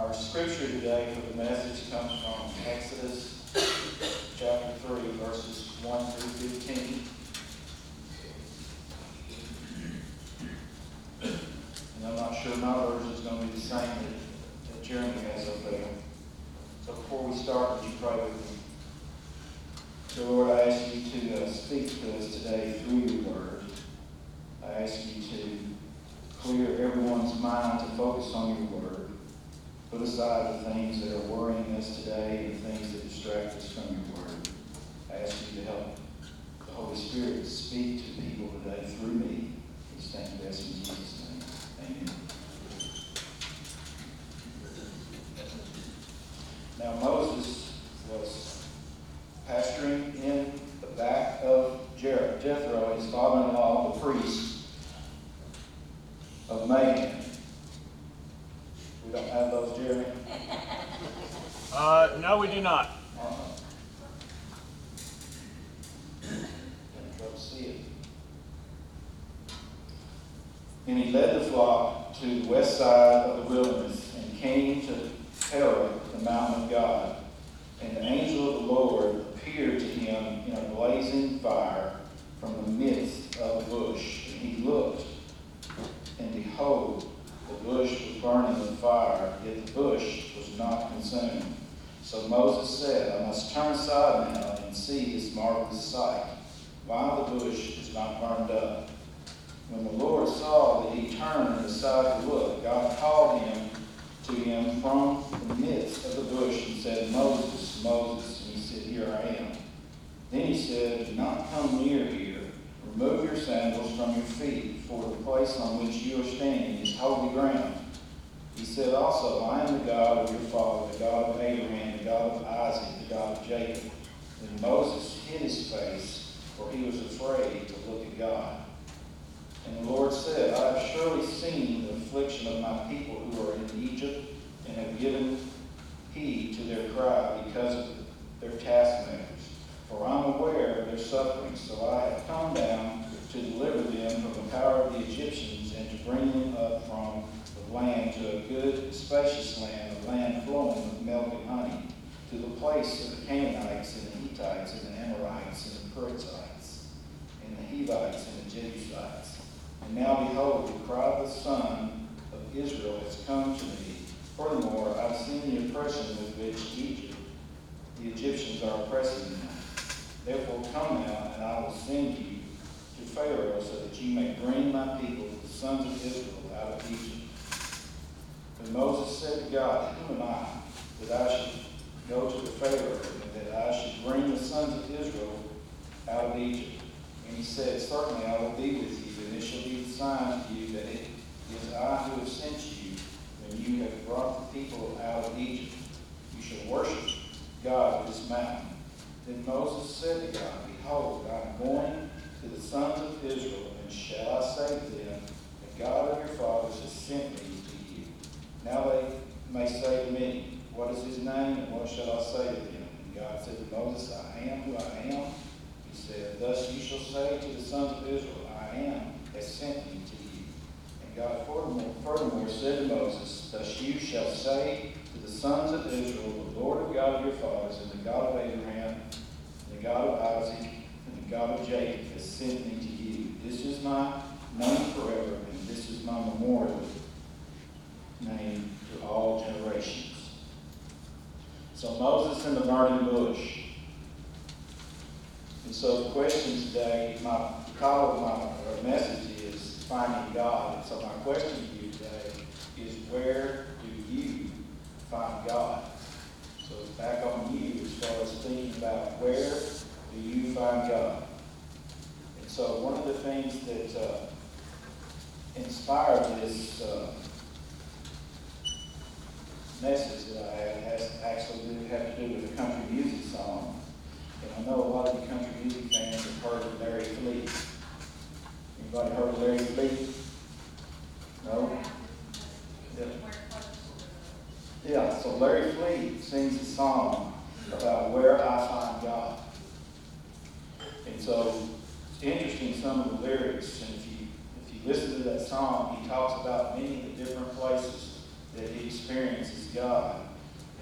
Our scripture today for the message comes from Exodus chapter 3, verses 1 through 15. And I'm not sure my version is going to be the same that, that Jeremy has up there. So before we start, would you pray with me? So Lord, I ask you to uh, speak to us today through your word. I ask you to clear everyone's mind to focus on your word. Put aside the things that are worrying us today and things that distract us from your word. I ask you to help the Holy Spirit speak to people today through me. We thank you, in Jesus' name. Amen. Now Moses was pasturing in the back of Jer- Jethro, his father-in-law, the priest of Midian. We don't have those, Jeremy? Uh, no, we do not. And he led the flock to the west side of the wilderness and came to Horeb, the mountain of God. And the angel of the Lord appeared to him in a blazing fire from the midst of the bush. And he looked, and behold, the bush was burning with fire, yet the bush was not consumed. So Moses said, I must turn aside now and see this marvelous sight, while the bush is not burned up. When the Lord saw that he turned aside to look, God called him to him from the midst of the bush and said, Moses, Moses. And he said, Here I am. Then he said, Do not come near here. Remove your sandals from your feet, for the place on which you are standing is holy ground. He said also, I am the God of your father, the God of Abraham, the God of Isaac, the God of Jacob. And Moses hid his face, for he was afraid to look at God. And the Lord said, I have surely seen the affliction of my people who are in Egypt, and have given heed to their cry because of their taskmasters. For I'm aware of their suffering, so I have come down to deliver them from the power of the Egyptians and to bring them up from land to a good, spacious land, a land flowing with milk and honey, to the place of the Canaanites and the Hittites and the Amorites and the Perizzites and the Hivites and the Jebusites. And now behold, the cry of the son of Israel has come to me. Furthermore, I've seen the oppression with which Egypt, the Egyptians are oppressing them. Therefore come now, and I will send you to Pharaoh, so that you may bring my people, the sons of Israel, out of Egypt. Then Moses said to God, Who am I, that I should go to the Pharaoh, and that I should bring the sons of Israel out of Egypt? And he said, Certainly I will be with you, and it shall be a sign to you that it is I who have sent you when you have brought the people out of Egypt. You shall worship God with this mountain. Then Moses said to God, Behold, I am going to the sons of Israel, and shall I say to them, The God of your fathers has sent me. Now they may say to me, What is his name, and what shall I say to them? And God said to Moses, I am who I am. He said, Thus you shall say to the sons of Israel, I am has sent me to you. And God furthermore, furthermore said to Moses, Thus you shall say to the sons of Israel, The Lord of God of your fathers, and the God of Abraham, and the God of Isaac, and the God of Jacob has sent me to you. This is my name forever, and this is my memorial name to all generations. So Moses in the burning bush. And so the question today, my call, of my message is finding God. And so my question to you today is where do you find God? So it's back on you as far as thinking about where do you find God? And so one of the things that uh, inspired this uh, message that I had has actually did have to do with a country music song. And I know a lot of you country music fans have heard of Larry Fleet. Anybody heard of Larry Fleet? No? Yeah. Yeah, so Larry Fleet sings a song about where I find God. And so it's interesting some of the lyrics, and if you if you listen to that song, he talks about many of the different places that he experiences God.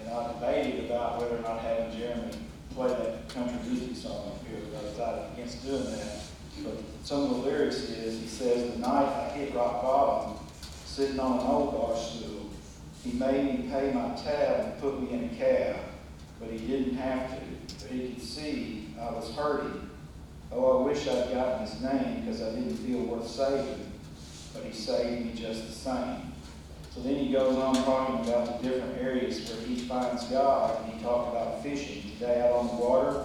And I debated about whether or not having Jeremy play that country music song up here, but I decided against doing that. But some of the lyrics is, he says, the night I hit rock bottom, sitting on an old bar stool, he made me pay my tab and put me in a cab, but he didn't have to. But he could see I was hurting. Oh, I wish I'd gotten his name because I didn't feel worth saving, but he saved me just the same. So then he goes on talking about the different areas where he finds God, and he talked about fishing. Today out on the water,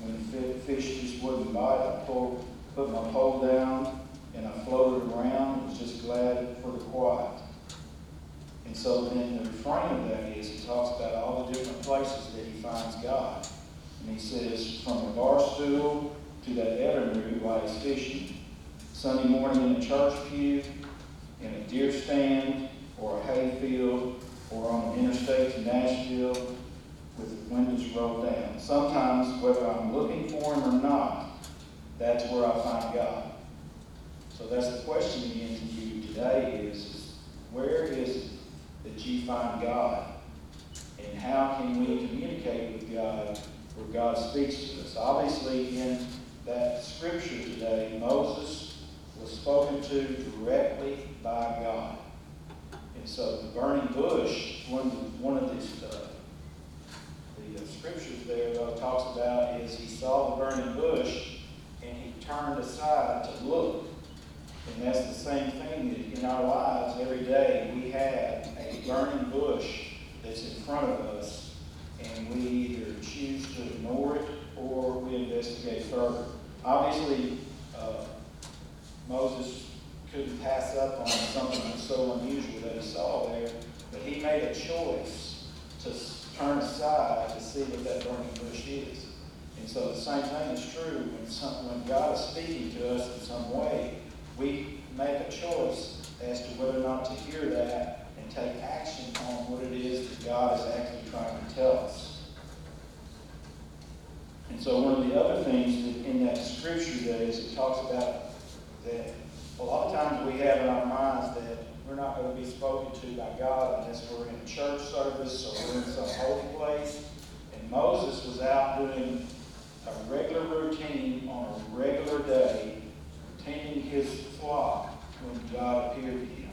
when the fish just wouldn't bite, I pulled, put my pole down, and I floated around, was just glad for the quiet. And so then the refrain of that is he talks about all the different places that he finds God. And he says, from a bar stool to that Evinrude while he's fishing, Sunday morning in a church pew, in a deer stand, or a hay field, or on an interstate to Nashville with windows rolled down. Sometimes, whether I'm looking for him or not, that's where I find God. So that's the question again to you today is, is where is it that you find God? And how can we communicate with God where God speaks to us? Obviously, in that scripture today, Moses was spoken to directly by God. So the burning bush, one one of these, uh, the uh, scriptures there though talks about is he saw the burning bush and he turned aside to look. And that's the same thing that in our lives every day we have a burning bush that's in front of us and we either choose to ignore it or we investigate further. Obviously, uh, Moses couldn't pass up on something so unusual that he saw there, but he made a choice to turn aside to see what that burning bush is. And so the same thing is true when, some, when God is speaking to us in some way, we make a choice as to whether or not to hear that and take action on what it is that God is actually trying to tell us. And so one of the other things that in that scripture there is it talks about that a lot of times we have in our minds that we're not going to be spoken to by God unless we're in a church service or we're in some holy place. And Moses was out doing a regular routine on a regular day, tending his flock when God appeared to him.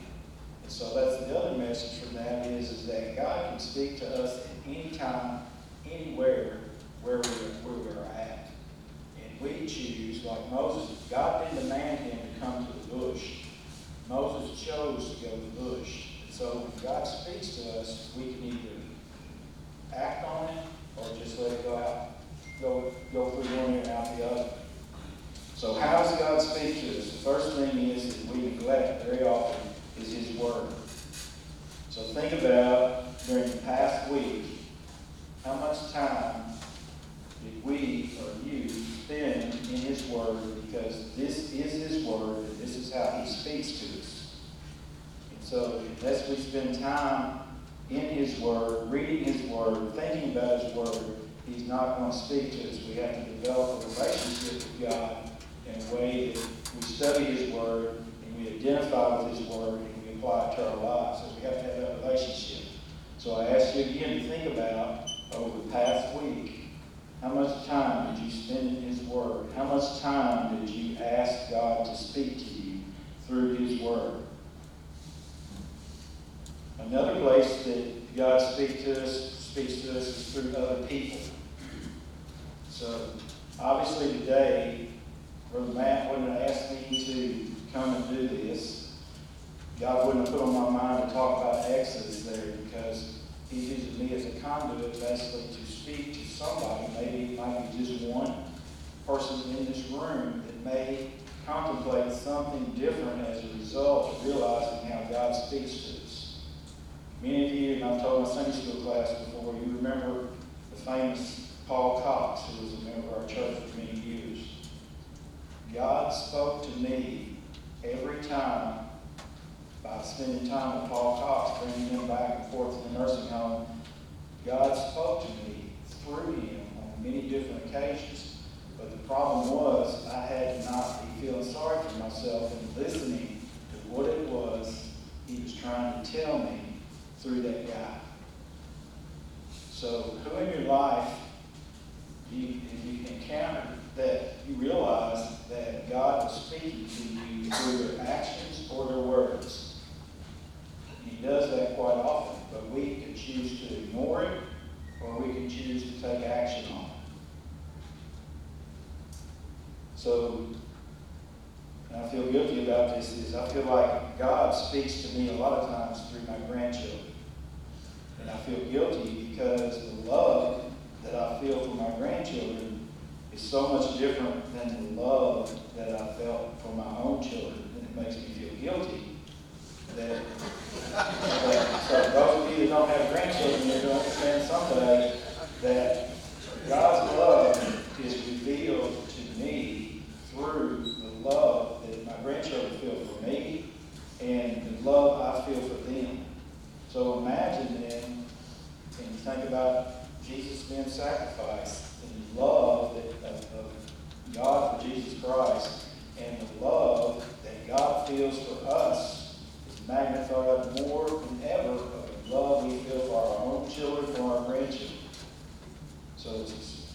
And so that's the other message from that is, is that God can speak to us at any time, anywhere, where we're, where we're at. And we choose, like Moses, God didn't demand him to come to bush. Moses chose to go to the bush. So when God speaks to us, we can either act on it or just let it go out, go, go through one ear and out the other. So how does God speak to us? The first thing is that we neglect very often is His Word. So think about during the past week, how much time did we or you spend in His Word because this is His Word how He speaks to us. And so as we spend time in His Word, reading His Word, thinking about His Word, He's not going to speak to us. We have to develop a relationship with God in a way that we study His Word and we identify with His Word and we apply it to our lives. So we have to have that relationship. So I ask you again to think about over the past week, how much time did you spend in His Word? How much time did you ask God to speak to you Word? Another place that God speaks to us, speaks to us is through other people. So obviously today, Brother Matt wouldn't have asked me to come and do this. God wouldn't have put on my mind to talk about Exodus there because He uses me as a conduit basically to speak to somebody. Maybe it might be just one person in this room that may contemplate something different as a result of realizing how God speaks to us. Many of you, and I've told my Sunday school class before, you remember the famous Paul Cox, who was a member of our church for many years. God spoke to me every time by spending time with Paul Cox, bringing him back and forth to the nursing home. God spoke to me through him on many different occasions. Problem was I had not be feeling sorry for myself and listening to what it was he was trying to tell me through that guy. So who in your life, you, if you encounter that you realize that God was speaking to you through their actions or their words? He does that quite often, but we can choose to ignore it or we can choose to take action on it. So, I feel guilty about this, is I feel like God speaks to me a lot of times through my grandchildren. And I feel guilty because the love that I feel for my grandchildren is so much different than the love that I felt for my own children. And it makes me feel guilty that, that so those of you that don't have grandchildren, you're going to understand someday that God's love is revealed to me through the love that my grandchildren feel for me and the love I feel for them. So imagine then, and you think about Jesus being sacrificed and the love that, of, of God for Jesus Christ and the love that God feels for us is magnified more than ever of the love we feel for our own children, for our grandchildren. So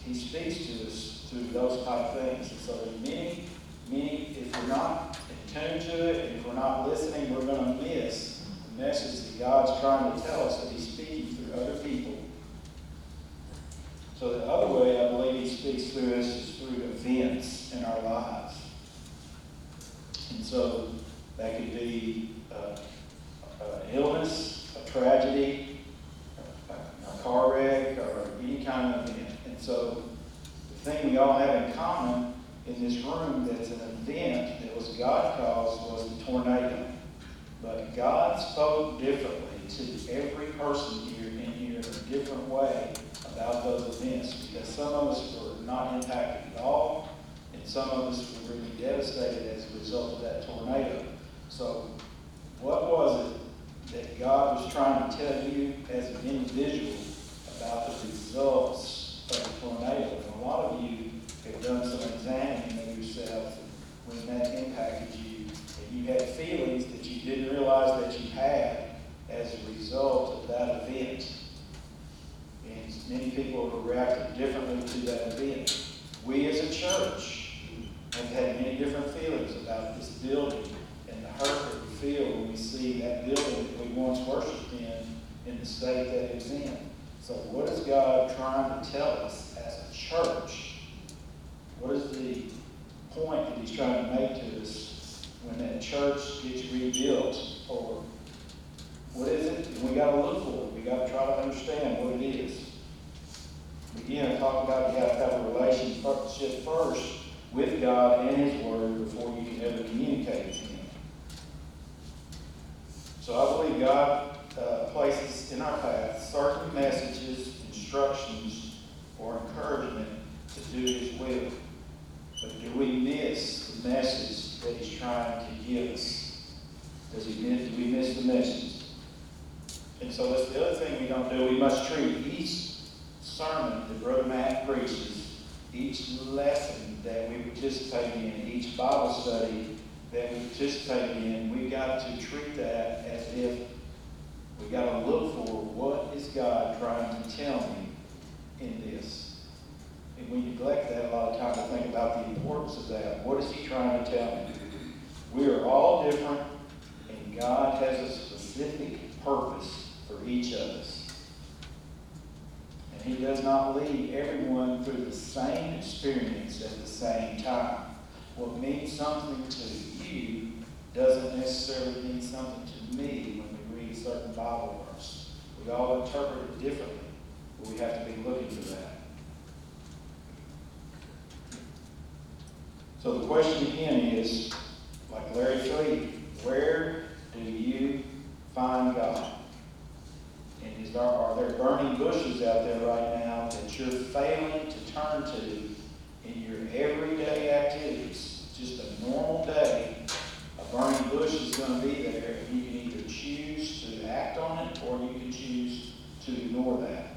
he speaks to us through those type of things. And so there's many, many, if we're not in tune to it, if we're not listening, we're going to miss the message that God's trying to tell us that he's speaking through other people. So the other way I believe he speaks through us is through events in our lives. And so that could be uh, an illness, a tragedy, a, a car wreck, or any kind of event. And so the thing we all have in common in this room that's an event that was God caused was the tornado. But God spoke differently to every person here in here in a different way about those events because some of us were not impacted at all, and some of us were really devastated as a result of that tornado. So, what was it that God was trying to tell you as an individual about the results of the tornado? And a lot of you have done some examining of yourself when that impacted you, and you had feelings that you didn't realize that you had as a result of that event. And many people have reacted differently to that event. We as a church have had many different feelings about this building and the hurt that we feel when we see that building that we once worshiped in in the state that it's in. So what is God trying to tell us as a church? What is the point that he's trying to make to us when that church gets rebuilt or what is it? And we got to look for it. We got to try to understand what it is. Again, I talked about you have to have a relationship first with God and His Word before you can ever communicate with Him. So I believe God uh, places in our path certain messages, instructions, or encouragement to do His will. But do we miss the message that He's trying to give us? Does he miss, do we miss the message? And so that's the other thing we don't do. We must treat each sermon that Brother Matt preaches, each lesson that we participate in, each Bible study that we participate in, we've got to treat that as if we've got to look for what is God trying to tell me in this. And we neglect that a lot of times to think about the importance of that. What is He trying to tell me? We are all different, and God has a specific purpose each of us. And He does not lead everyone through the same experience at the same time. What means something to you doesn't necessarily mean something to me when we read certain Bible verse. We all interpret it differently, but we have to be looking for that. So the question again is, like Larry Fleet, where do you find God? Is there, are there burning bushes out there right now that you're failing to turn to in your everyday activities? Just a normal day, a burning bush is going to be there, and you can either choose to act on it or you can choose to ignore that.